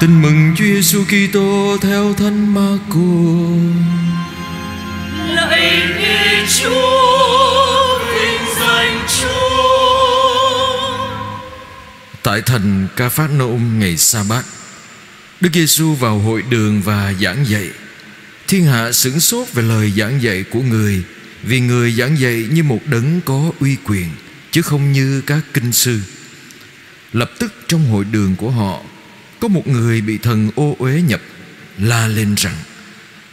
Tin mừng Chúa Giêsu Kitô theo Thánh Marco. lạy Đức Chúa vinh danh Chúa. Tại thành Ca Phác Nôm ngày sa bát Đức Giêsu vào hội đường và giảng dạy. Thiên hạ sửng sốt về lời giảng dạy của người Vì người giảng dạy như một đấng có uy quyền Chứ không như các kinh sư. Lập tức trong hội đường của họ có một người bị thần ô uế nhập, La lên rằng,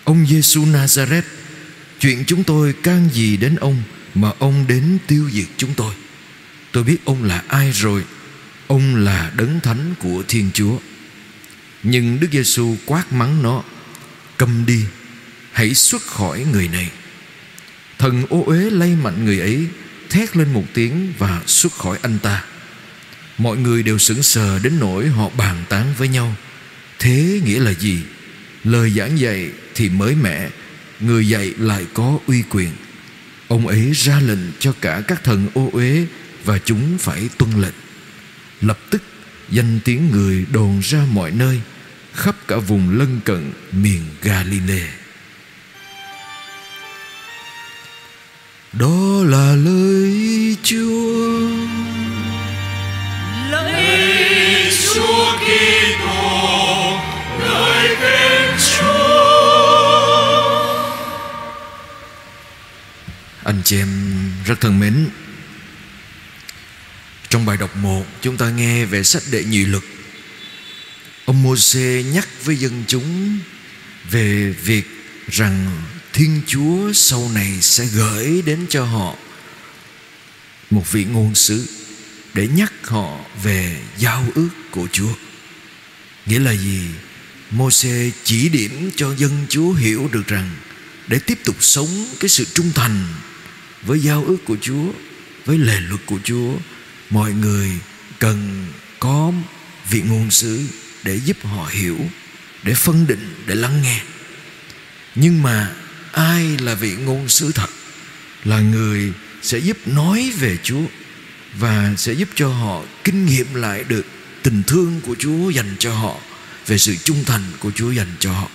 Ông Giêsu Nazareth Chuyện chúng tôi can gì đến ông Mà ông đến tiêu diệt chúng tôi? Tôi biết ông là ai rồi, Ông là đấng thánh của Thiên Chúa. Nhưng Đức Giêsu quát mắng nó, Cầm đi, Hãy xuất khỏi người này. Thần ô uế lay mạnh người ấy, Thét lên một tiếng và xuất khỏi anh ta. Mọi người đều sững sờ đến nỗi họ bàn tán với nhau. Thế nghĩa là gì? Lời giảng dạy thì mới mẻ, Người dạy lại có uy quyền. Ông ấy ra lệnh cho cả các thần ô uế Và chúng phải tuân lệnh. Lập tức, danh tiếng người đồn ra mọi nơi, Khắp cả vùng lân cận miền Galilee. Đó là lời Chúa Anh chị em rất thân mến, Trong bài đọc 1 Chúng ta nghe về sách đệ nhị luật Ông Môsê nhắc với dân chúng Về việc rằng Thiên Chúa sau này sẽ gửi đến cho họ Một vị ngôn sứ Để nhắc họ về giao ước của Chúa Nghĩa là gì? Môsê chỉ điểm cho dân Chúa hiểu được rằng Để tiếp tục sống cái sự trung thành với giao ước của Chúa Với lề luật của Chúa Mọi người cần có vị ngôn sứ Để giúp họ hiểu Để phân định, để lắng nghe. Nhưng mà ai là vị ngôn sứ thật? Là người sẽ giúp nói về Chúa Và sẽ giúp cho họ kinh nghiệm lại được Tình thương của Chúa dành cho họ Về sự trung thành của Chúa dành cho họ.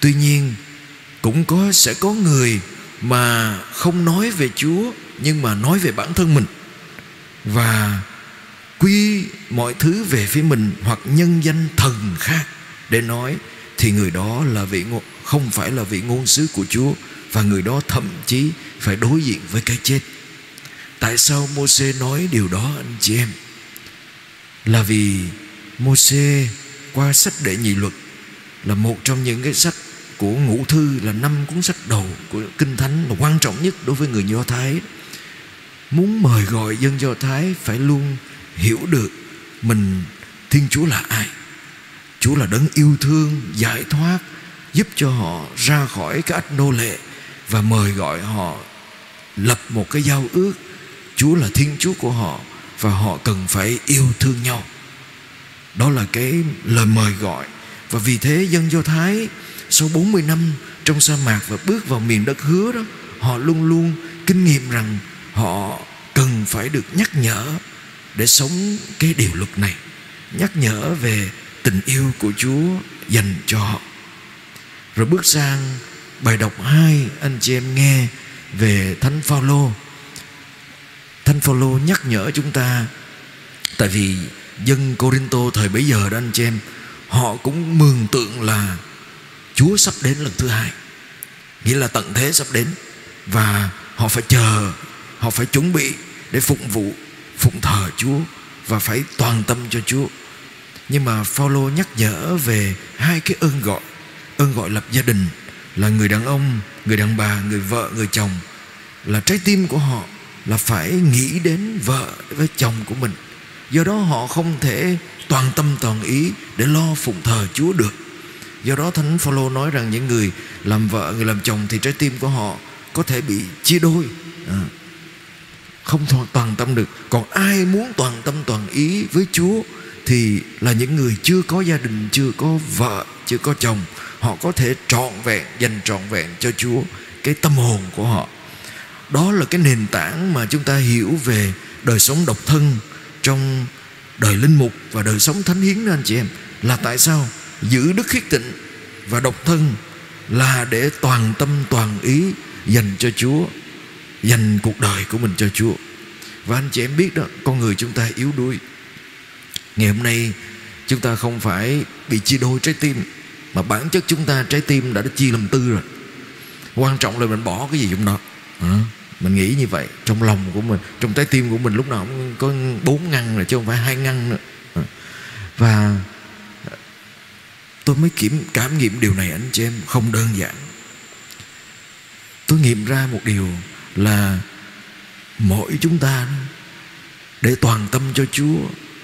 Tuy nhiên cũng có sẽ có người mà không nói về Chúa nhưng mà nói về bản thân mình và quy mọi thứ về phía mình hoặc nhân danh thần khác để nói thì người đó là vị ngôn, không phải là vị ngôn sứ của Chúa và người đó thậm chí phải đối diện với cái chết. Tại sao Môsê nói điều đó anh chị em? Là vì Môsê qua sách đệ nhị luật là một trong những cái sách của ngũ thư là năm cuốn sách đầu của kinh thánh là quan trọng nhất đối với người Do Thái. Muốn mời gọi dân Do Thái phải luôn hiểu được mình Thiên Chúa là ai. Chúa là đấng yêu thương, giải thoát, giúp cho họ ra khỏi cái ách nô lệ và mời gọi họ lập một cái giao ước. Chúa là Thiên Chúa của họ và họ cần phải yêu thương nhau. Đó là cái lời mời gọi và vì thế dân Do Thái sau 40 năm trong sa mạc và bước vào miền đất hứa đó, họ luôn luôn kinh nghiệm rằng họ cần phải được nhắc nhở để sống cái điều luật này, nhắc nhở về tình yêu của Chúa dành cho họ. Rồi bước sang bài đọc 2 anh chị em nghe về Thánh Phaolô. Thánh Phaolô nhắc nhở chúng ta, tại vì dân Corinto thời bấy giờ đó anh chị em họ cũng mường tượng là Chúa sắp đến lần thứ hai. Nghĩa là tận thế sắp đến Và họ phải chờ Họ phải chuẩn bị để phụng vụ Phụng thờ Chúa Và phải toàn tâm cho Chúa. Nhưng mà Phaolô nhắc nhở về Hai cái ơn gọi. Ơn gọi lập gia đình Là người đàn ông, người đàn bà, người vợ, người chồng. Là trái tim của họ Là phải nghĩ đến vợ với chồng của mình. Do đó họ không thể toàn tâm toàn ý Để lo phụng thờ Chúa được Do đó Thánh Phaolô nói rằng những người làm vợ, người làm chồng thì trái tim của họ có thể bị chia đôi. À, không toàn tâm được. Còn ai muốn toàn tâm toàn ý với Chúa thì là những người chưa có gia đình, chưa có vợ, chưa có chồng. Họ có thể trọn vẹn, dành trọn vẹn cho Chúa cái tâm hồn của họ. đó là cái nền tảng mà chúng ta hiểu về đời sống độc thân trong đời linh mục và đời sống thánh hiến đó anh chị em là tại sao giữ đức khiết tịnh và độc thân là để toàn tâm toàn ý dành cho Chúa dành cuộc đời của mình cho Chúa? Và anh chị em biết đó con người chúng ta yếu đuối. Ngày hôm nay chúng ta không phải bị chia đôi trái tim mà bản chất chúng ta trái tim đã chia làm tư rồi. Quan trọng là mình bỏ cái gì trong đó. À, mình nghĩ như vậy, trong lòng của mình, trong trái tim của mình lúc nào cũng có bốn ngăn rồi, chứ không phải hai ngăn nữa. Ờ. Và tôi mới kiểm, cảm nghiệm điều này anh chị em, không đơn giản. Tôi nghiệm ra một điều là mỗi chúng ta để toàn tâm cho Chúa,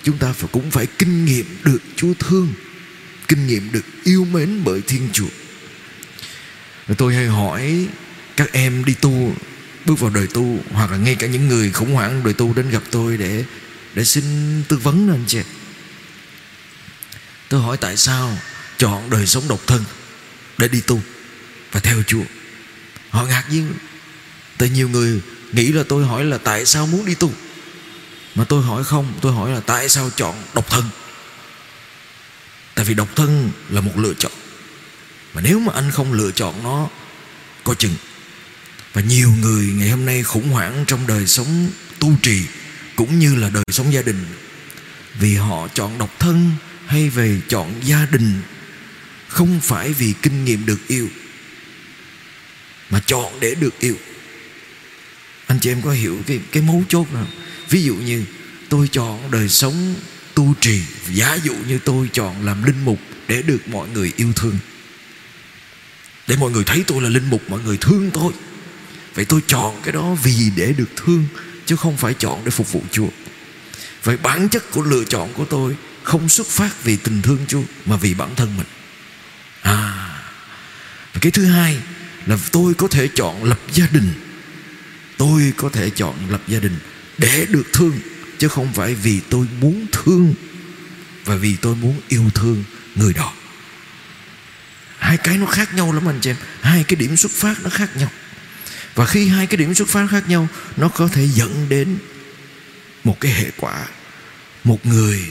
chúng ta phải, cũng phải kinh nghiệm được Chúa thương, kinh nghiệm được yêu mến bởi Thiên Chúa. Tôi hay hỏi các em đi tu bước vào đời tu, hoặc là ngay cả những người khủng hoảng đời tu đến gặp tôi để để xin tư vấn anh chị. Tôi hỏi tại sao chọn đời sống độc thân để đi tu và theo Chúa? Họ ngạc nhiên. Tại nhiều người nghĩ là tôi hỏi là tại sao muốn đi tu? Mà tôi hỏi không, tôi hỏi là tại sao chọn độc thân? Tại vì độc thân là một lựa chọn. Mà nếu mà anh không lựa chọn nó có chừng và nhiều người ngày hôm nay khủng hoảng trong đời sống tu trì cũng như là đời sống gia đình. Vì họ chọn độc thân hay về chọn gia đình, không phải vì kinh nghiệm được yêu, mà chọn để được yêu. Anh chị em có hiểu cái cái mấu chốt nào? Ví dụ như, tôi chọn đời sống tu trì, giả dụ như tôi chọn làm linh mục để được mọi người yêu thương. Để mọi người thấy tôi là linh mục, mọi người thương tôi vậy tôi chọn cái đó vì để được thương, chứ không phải chọn để phục vụ chúa. Vậy bản chất của lựa chọn của tôi không xuất phát vì tình thương chúa, mà vì bản thân mình. À và cái thứ hai là tôi có thể chọn lập gia đình. Tôi có thể chọn lập gia đình để được thương, chứ không phải vì tôi muốn thương và vì tôi muốn yêu thương người đó. Hai cái nó khác nhau lắm anh chị em. Hai cái điểm xuất phát nó khác nhau và khi hai cái điểm xuất phát khác nhau, nó có thể dẫn đến một cái hệ quả. Một người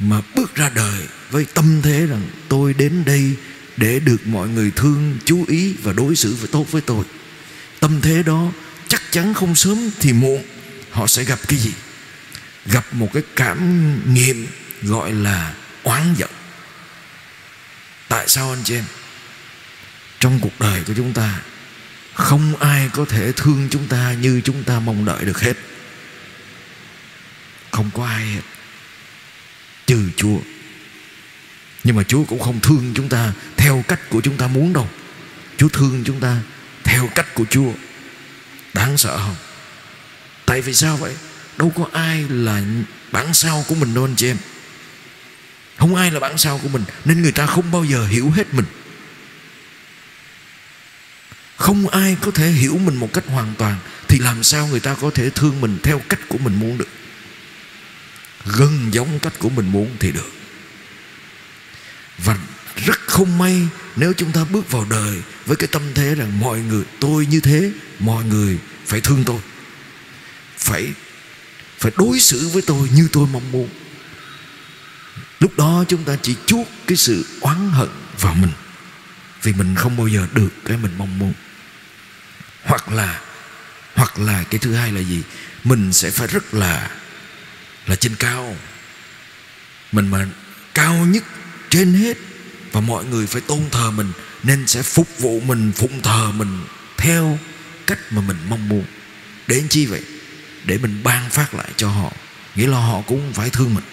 mà bước ra đời với tâm thế rằng, tôi đến đây để được mọi người thương, chú ý và đối xử với tốt với tôi. Tâm thế đó chắc chắn không sớm thì muộn họ sẽ gặp cái gì? Gặp một cái cảm nghiệm gọi là oán giận. Tại sao anh chị em? Trong cuộc đời của chúng ta không ai có thể thương chúng ta như chúng ta mong đợi được hết. Không có ai hết. Trừ chúa. Nhưng mà chúa cũng không thương chúng ta theo cách của chúng ta muốn đâu. Chúa thương chúng ta theo cách của chúa. Đáng sợ không? Tại vì sao vậy? Đâu có ai là bản sao của mình đâu, anh chị em. Không ai là bản sao của mình, nên người ta không bao giờ hiểu hết mình không ai có thể hiểu mình một cách hoàn toàn, thì làm sao người ta có thể thương mình theo cách của mình muốn được? Gần giống cách của mình muốn thì được. Và rất không may, nếu chúng ta bước vào đời với cái tâm thế rằng mọi người, tôi như thế, mọi người phải thương tôi, phải phải đối xử với tôi như tôi mong muốn, lúc đó chúng ta chỉ chuốt cái sự oán hận vào mình, vì mình không bao giờ được cái mình mong muốn hoặc là hoặc là cái thứ hai là gì? Mình sẽ phải rất là là trên cao. Mình mà cao nhất trên hết và mọi người phải tôn thờ mình nên sẽ phục vụ mình, phụng thờ mình theo cách mà mình mong muốn. Để chi vậy? Để mình ban phát lại cho họ. Nghĩa là họ cũng phải thương mình.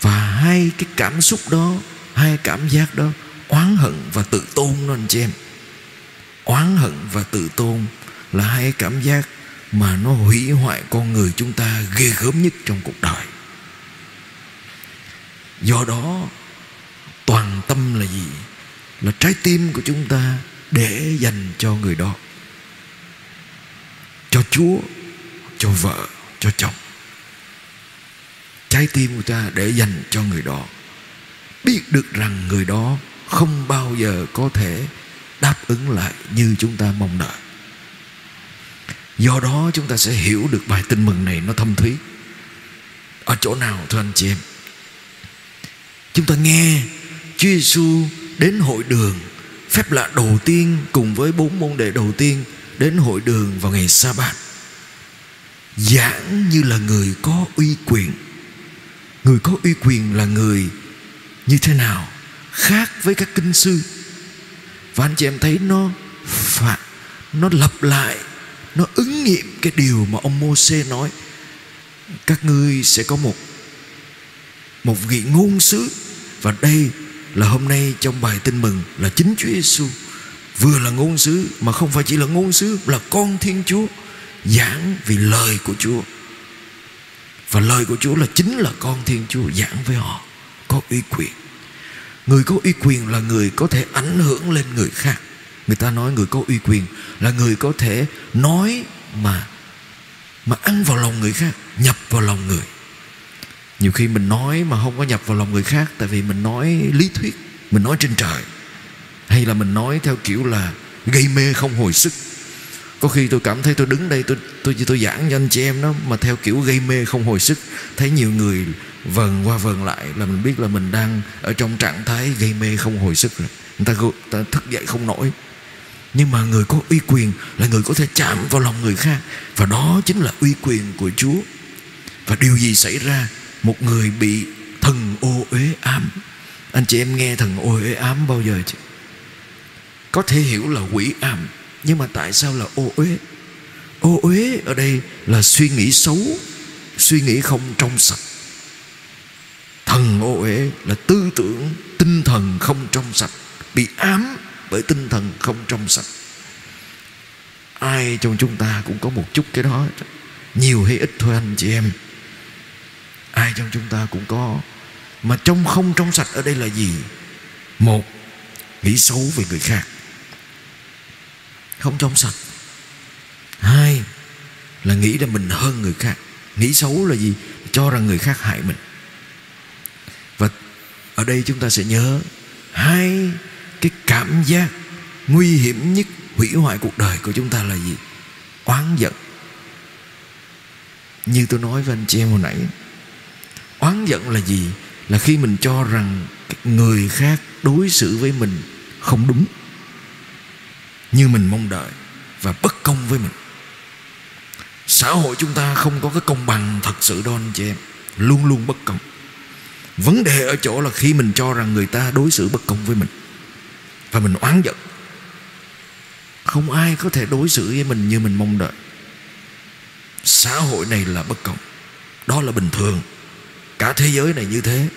Và hai cái cảm xúc đó, hai cảm giác đó oán hận và tự tôn đó anh chị em oán hận và tự tôn là hai cảm giác mà nó hủy hoại con người chúng ta ghê gớm nhất trong cuộc đời. Do đó, toàn tâm là gì? Là trái tim của chúng ta để dành cho người đó. Cho chúa, cho vợ, cho chồng. Trái tim của ta để dành cho người đó. Biết được rằng người đó không bao giờ có thể ứng lại như chúng ta mong đợi. Do đó chúng ta sẽ hiểu được bài tin mừng này nó thâm thúy. Ở chỗ nào, thưa anh chị em? Chúng ta nghe Chúa Giêsu đến hội đường, Phép lạ đầu tiên cùng với bốn môn đệ đầu tiên Đến hội đường vào ngày sa bát Giảng như là người có uy quyền. Người có uy quyền là người như thế nào? Khác với các kinh sư. Và anh chị em thấy nó phạt, Nó lặp lại, Nó ứng nghiệm cái điều mà ông Mô-xê nói. Các ngươi sẽ có một Một vị ngôn sứ. Và đây là hôm nay trong bài tin mừng Là chính Chúa Giêsu Vừa là ngôn sứ, Mà không phải chỉ là ngôn sứ, Là con Thiên Chúa Giảng vì lời của Chúa. Và lời của Chúa là chính là con Thiên Chúa Giảng với họ, Có uy quyền. Người có uy quyền là người có thể ảnh hưởng lên người khác. Người ta nói người có uy quyền Là người có thể nói mà Mà ăn vào lòng người khác, Nhập vào lòng người. Nhiều khi mình nói mà không có nhập vào lòng người khác, Tại vì mình nói lý thuyết, Mình nói trên trời. Hay là mình nói theo kiểu là Gây mê không hồi sức. Có khi tôi cảm thấy tôi đứng đây, tôi tôi tôi giảng cho anh chị em đó, mà theo kiểu gây mê không hồi sức, thấy nhiều người vần qua vần lại là mình biết là mình đang ở trong trạng thái gây mê không hồi sức rồi. Người ta, ta thức dậy không nổi. Nhưng mà người có uy quyền là người có thể chạm vào lòng người khác. Và đó chính là uy quyền của Chúa. Và điều gì xảy ra? Một người bị thần ô uế ám. Anh chị em nghe thần ô uế ám bao giờ chứ? Có thể hiểu là quỷ ám nhưng mà tại sao là ô uế? Ô uế ở đây là suy nghĩ xấu suy nghĩ không trong sạch ô uế là tư tưởng tinh thần không trong sạch, bị ám bởi tinh thần không trong sạch. Ai trong chúng ta cũng có một chút cái đó. Nhiều hay ít thôi anh chị em. Ai trong chúng ta cũng có. Mà trong không trong sạch ở đây là gì? Một, nghĩ xấu về người khác. Không trong sạch. Hai, là nghĩ là mình hơn người khác. Nghĩ xấu là gì? Cho rằng người khác hại mình ở đây chúng ta sẽ nhớ hai cái cảm giác nguy hiểm nhất, hủy hoại cuộc đời của chúng ta là gì? Oán giận. Như tôi nói với anh chị em hồi nãy, oán giận là gì? Là khi mình cho rằng người khác đối xử với mình không đúng, như mình mong đợi và bất công với mình. Xã hội chúng ta không có cái công bằng thật sự đâu anh chị em. Luôn luôn bất công vấn đề ở chỗ là khi mình cho rằng người ta đối xử bất công với mình và mình oán giận, không ai có thể đối xử với mình như mình mong đợi. Xã hội này là bất công, đó là bình thường. Cả thế giới này như thế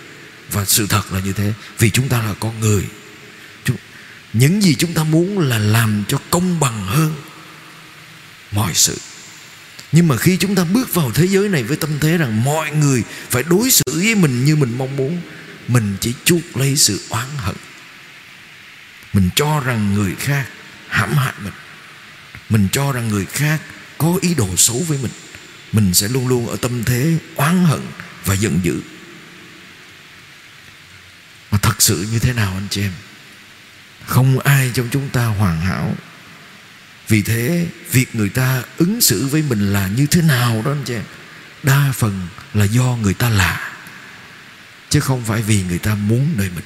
và sự thật là như thế, vì chúng ta là con người. Những gì chúng ta muốn là làm cho công bằng hơn mọi sự nhưng mà khi chúng ta bước vào thế giới này với tâm thế rằng mọi người phải đối xử với mình như mình mong muốn, mình chỉ chuốc lấy sự oán hận. Mình cho rằng người khác hãm hại mình. Mình cho rằng người khác có ý đồ xấu với mình. Mình sẽ luôn luôn ở tâm thế oán hận và giận dữ. Mà thật sự như thế nào anh chị em? Không ai trong chúng ta hoàn hảo vì thế việc người ta ứng xử với mình là như thế nào đó anh chị đa phần là do người ta lạ. Chứ không phải vì người ta muốn đời mình.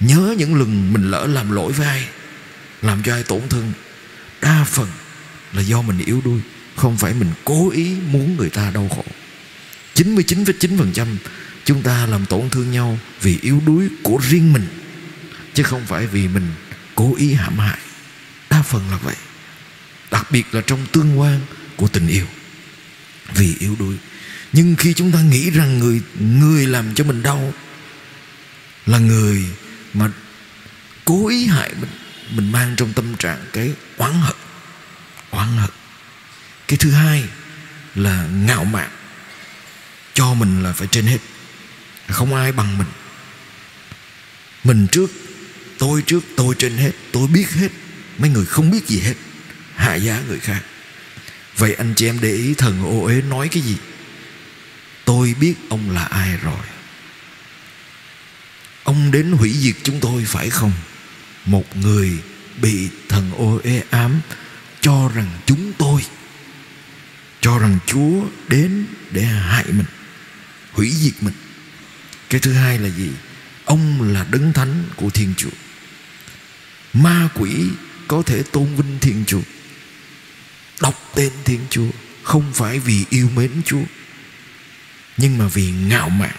Nhớ những lần mình lỡ làm lỗi với ai làm cho ai tổn thương đa phần là do mình yếu đuối không phải mình cố ý muốn người ta đau khổ. 99,9% chúng ta làm tổn thương nhau vì yếu đuối của riêng mình chứ không phải vì mình cố ý hãm hại. Đa phần là vậy đặc biệt là trong tương quan của tình yêu. Vì yếu đuối. Nhưng khi chúng ta nghĩ rằng người người làm cho mình đau, là người mà cố ý hại mình mình mang trong tâm trạng cái oán hận oán hận. Cái thứ hai là ngạo mạn. Cho mình là phải trên hết. Không ai bằng mình. Mình trước, tôi trước, tôi trên hết. Tôi biết hết. Mấy người không biết gì hết hạ giá người khác. Vậy anh chị em để ý thần ô uế nói cái gì? Tôi biết ông là ai rồi. Ông đến hủy diệt chúng tôi phải không? Một người bị thần ô uế ám, cho rằng chúng tôi, cho rằng Chúa đến để hại mình, hủy diệt mình. Cái thứ hai là gì? Ông là đấng thánh của thiên chúa. Ma quỷ có thể tôn vinh thiên chúa đọc tên thiên chúa, không phải vì yêu mến chúa, nhưng mà vì ngạo mạn.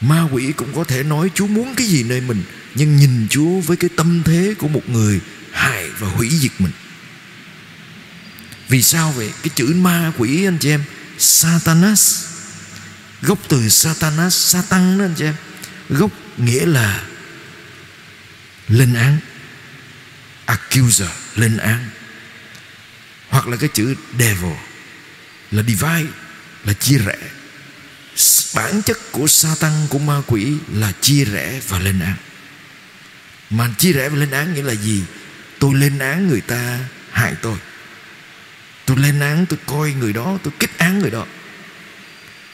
Ma quỷ cũng có thể nói chúa muốn cái gì nơi mình, nhưng nhìn chúa với cái tâm thế của một người hại và hủy diệt mình. Vì sao vậy? Cái chữ ma quỷ, anh chị em, satanas, gốc từ satanas, satan đó, anh chị em. Gốc nghĩa là lên án, accuser, lên án hoặc là cái chữ devil là divide là chia rẽ. Bản chất của Satan của ma quỷ là chia rẽ và lên án. Mà chia rẽ và lên án nghĩa là gì? Tôi lên án người ta hại tôi. Tôi lên án tôi coi người đó tôi kích án người đó.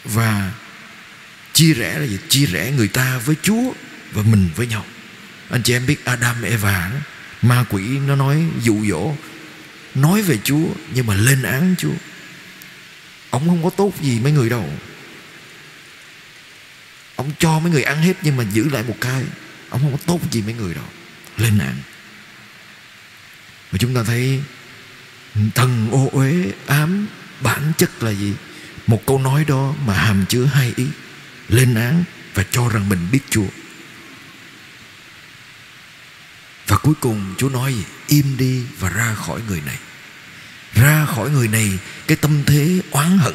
Và chia rẽ là gì? Chia rẽ người ta với Chúa và mình với nhau. Anh chị em biết Adam Eva đó, ma quỷ nó nói dụ dỗ nói về Chúa, nhưng mà lên án Chúa. Ông không có tốt gì mấy người đâu. Ông cho mấy người ăn hết, nhưng mà giữ lại một cái. Ông không có tốt gì mấy người đâu. Lên án. Và chúng ta thấy thần ô uế ám bản chất là gì? Một câu nói đó mà hàm chứa hai ý. Lên án và cho rằng mình biết Chúa và cuối cùng Chúa nói, im đi và ra khỏi người này. Ra khỏi người này, cái tâm thế oán hận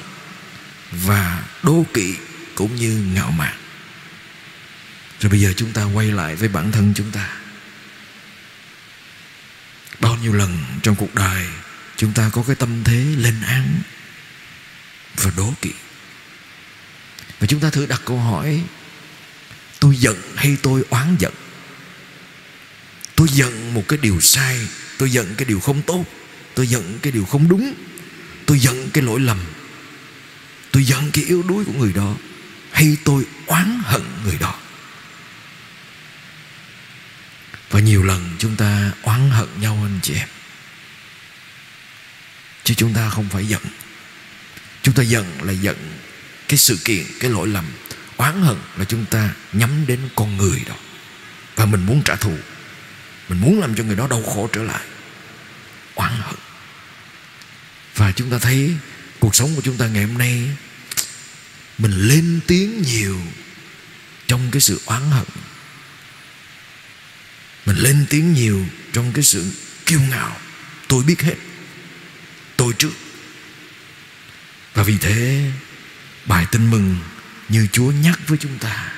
và đố kỵ cũng như ngạo mạn. Rồi bây giờ chúng ta quay lại với bản thân chúng ta. Bao nhiêu lần trong cuộc đời chúng ta có cái tâm thế lên án và đố kỵ? Và chúng ta thử đặt câu hỏi, tôi giận hay tôi oán giận? Tôi giận một cái điều sai, tôi giận cái điều không tốt, tôi giận cái điều không đúng, tôi giận cái lỗi lầm. Tôi giận cái yếu đuối của người đó, hay tôi oán hận người đó? Và nhiều lần chúng ta oán hận nhau, anh chị em. Chứ chúng ta không phải giận. Chúng ta giận là giận cái sự kiện, cái lỗi lầm. Oán hận là chúng ta nhắm đến con người đó. Và mình muốn trả thù mình muốn làm cho người đó đau khổ trở lại. Oán hận. Và chúng ta thấy cuộc sống của chúng ta ngày hôm nay, mình lên tiếng nhiều trong cái sự oán hận. Mình lên tiếng nhiều trong cái sự kiêu ngạo. Tôi biết hết. Tôi trước. Và vì thế, bài tin mừng như Chúa nhắc với chúng ta.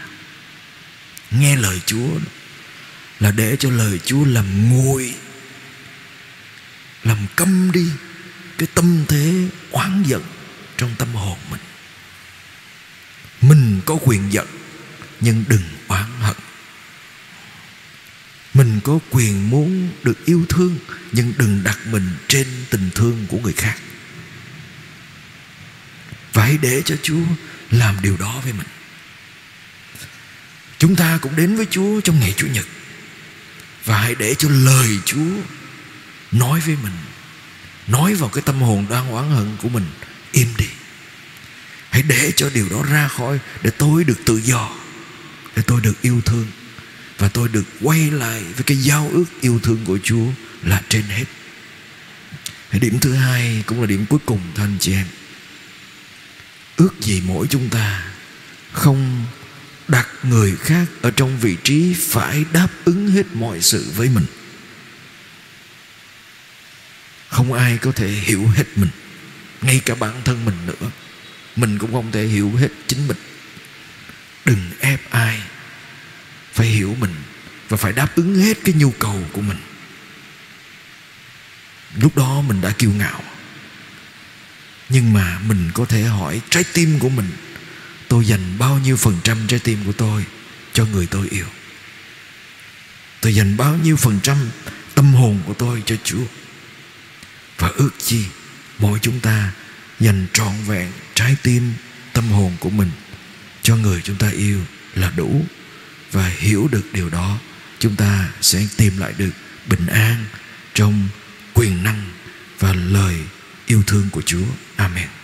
Nghe lời Chúa là để cho lời Chúa làm nguội làm câm đi cái tâm thế oán giận trong tâm hồn mình. Mình có quyền giận, nhưng đừng oán hận. Mình có quyền muốn được yêu thương, nhưng đừng đặt mình trên tình thương của người khác. Và hãy để cho chúa làm điều đó với mình. Chúng ta cũng đến với chúa trong ngày chủ nhật và hãy để cho lời chúa nói với mình, nói vào cái tâm hồn đang oán hận của mình, im đi hãy để cho điều đó ra khỏi để tôi được tự do, để tôi được yêu thương và tôi được quay lại với cái giao ước yêu thương của Chúa là trên hết. Điểm thứ hai cũng là điểm cuối cùng, thưa anh chị em. Ước gì mỗi chúng ta không đặt người khác ở trong vị trí phải đáp ứng hết mọi sự với mình. Không ai có thể hiểu hết mình, ngay cả bản thân mình nữa. Mình cũng không thể hiểu hết chính mình. Đừng ép ai phải hiểu mình và phải đáp ứng hết cái nhu cầu của mình lúc đó mình đã kiêu ngạo nhưng mà mình có thể hỏi trái tim của mình tôi dành bao nhiêu phần trăm trái tim của tôi cho người tôi yêu tôi dành bao nhiêu phần trăm tâm hồn của tôi cho chúa và ước chi mỗi chúng ta dành trọn vẹn trái tim, tâm hồn của mình cho người chúng ta yêu là đủ và hiểu được điều đó, chúng ta sẽ tìm lại được bình an trong quyền năng và lời yêu thương của Chúa. Amen.